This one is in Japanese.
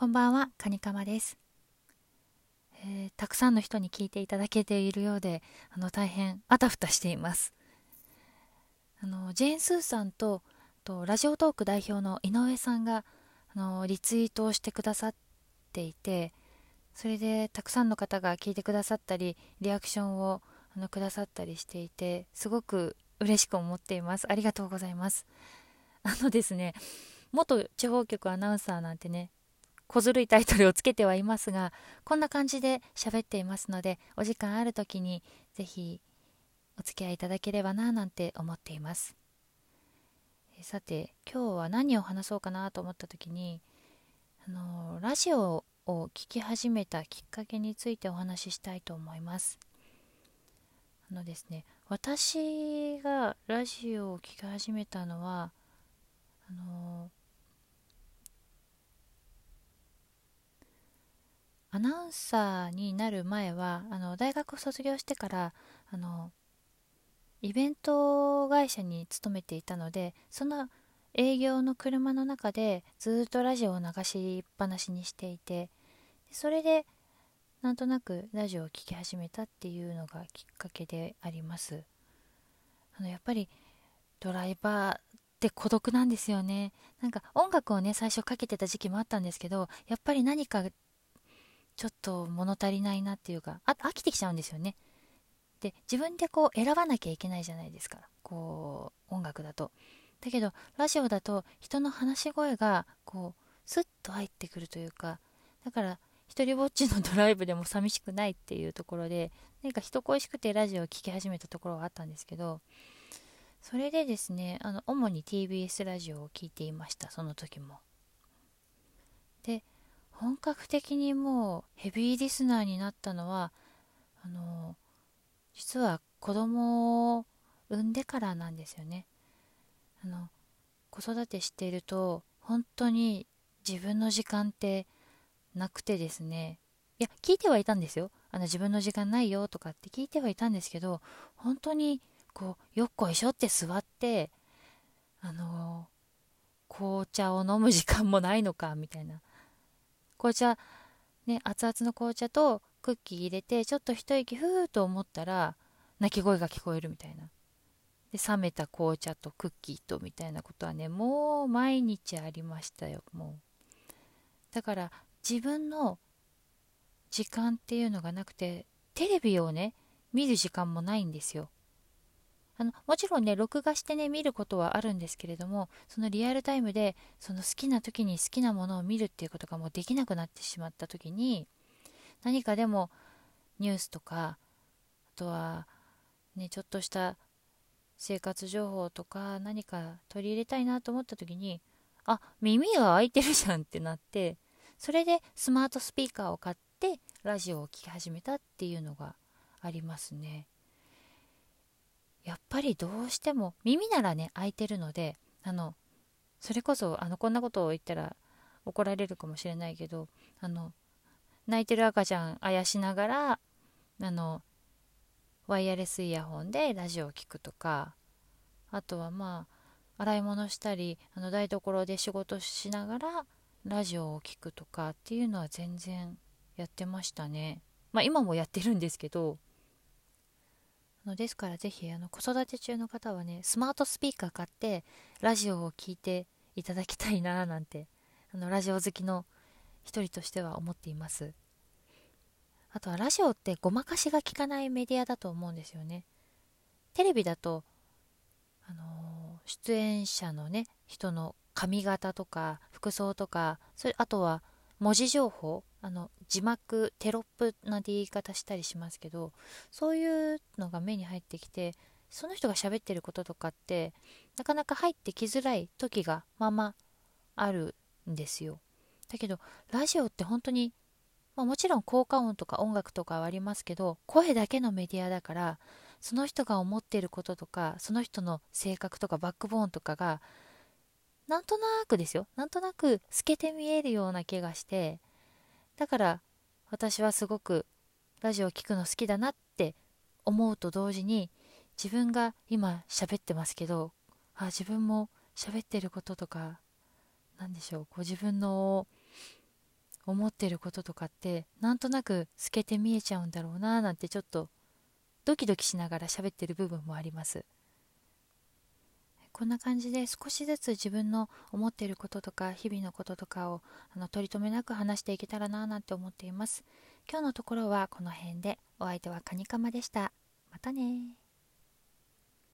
こんばんは、カニカマです、えー、たくさんの人に聞いていただけているようで、あの大変あたふたしています。あのジェーン・スーさんととラジオトーク代表の井上さんがあのリツイートをしてくださっていて、それでたくさんの方が聞いてくださったり、リアクションをあのくださったりしていて、すごく嬉しく思っています。ありがとうございます。あのですね、元地方局アナウンサーなんてね、小ずるいタイトルをつけてはいますがこんな感じで喋っていますのでお時間ある時に是非お付き合いいただければななんて思っています。さて今日は何を話そうかなと思った時にあのラジオを聴き始めたきっかけについてお話ししたいと思います。あのですね私がラジオを聴き始めたのはあのアナウンサーになる前はあの大学を卒業してからあのイベント会社に勤めていたのでその営業の車の中でずっとラジオを流しっぱなしにしていてそれでなんとなくラジオを聴き始めたっていうのがきっかけであります。あのやっぱりドライバーって孤独なんですよね。なんか音楽をね最初かけてた時期もあったんですけどやっぱり何かちょっと物足りないなっていうかあ飽きてきちゃうんですよね。で自分でこう選ばなきゃいけないじゃないですか。こう音楽だと。だけどラジオだと人の話し声がこうスッと入ってくるというかだから一人ぼっちのドライブでも寂しくないっていうところで何か人恋しくてラジオを聴き始めたところがあったんですけどそれでですねあの主に TBS ラジオを聴いていましたその時も。で本格的にもうヘビーリスナーになったのはあの実は子供を産んでからなんですよね。あの子育てしていると本当に自分の時間ってなくてですね。いや聞いてはいたんですよ。あの自分の時間ないよとかって聞いてはいたんですけど本当にこうよっこいしょって座ってあの紅茶を飲む時間もないのかみたいな。紅茶ね熱々の紅茶とクッキー入れてちょっと一息ふーと思ったら鳴き声が聞こえるみたいな。で冷めた紅茶とクッキーとみたいなことはねもう毎日ありましたよもう。だから自分の時間っていうのがなくてテレビをね見る時間もないんですよ。あのもちろんね録画してね見ることはあるんですけれどもそのリアルタイムでその好きな時に好きなものを見るっていうことがもうできなくなってしまった時に何かでもニュースとかあとはねちょっとした生活情報とか何か取り入れたいなと思った時にあ耳が開いてるじゃんってなってそれでスマートスピーカーを買ってラジオを聴き始めたっていうのがありますね。ぱりどうしても耳ならね開いてるのであのそれこそあのこんなことを言ったら怒られるかもしれないけどあの泣いてる赤ちゃんあやしながらあのワイヤレスイヤホンでラジオを聴くとかあとはまあ洗い物したりあの台所で仕事しながらラジオを聴くとかっていうのは全然やってましたね。まあ今もやってるんですけどのですからぜひあの子育て中の方はねスマートスピーカー買ってラジオを聴いていただきたいななんてあのラジオ好きの一人としては思っています。あとはラジオってごまかしが効かないメディアだと思うんですよね。テレビだとあのー、出演者のね人の髪型とか服装とかそれあとは文字情報あの字幕テロップなんて言い方したりしますけどそういうのが目に入ってきてその人が喋ってることとかってなかなか入ってきづらい時がままああるんですよ。だけどラジオって本当に、まあ、もちろん効果音とか音楽とかはありますけど声だけのメディアだからその人が思ってることとかその人の性格とかバックボーンとかがなんとなくですよ。なんとなく透けて見えるような気がしてだから私はすごくラジオを聴くの好きだなって思うと同時に自分が今喋ってますけどあ自分も喋ってることとか何でしょうこう自分の思ってることとかってなんとなく透けて見えちゃうんだろうななんてちょっとドキドキしながら喋ってる部分もあります。こんな感じで少しずつ自分の思っていることとか日々のこととかをあの取り留めなく話していけたらななんて思っています。今日のところはこの辺でお相手はカニカマでした。またね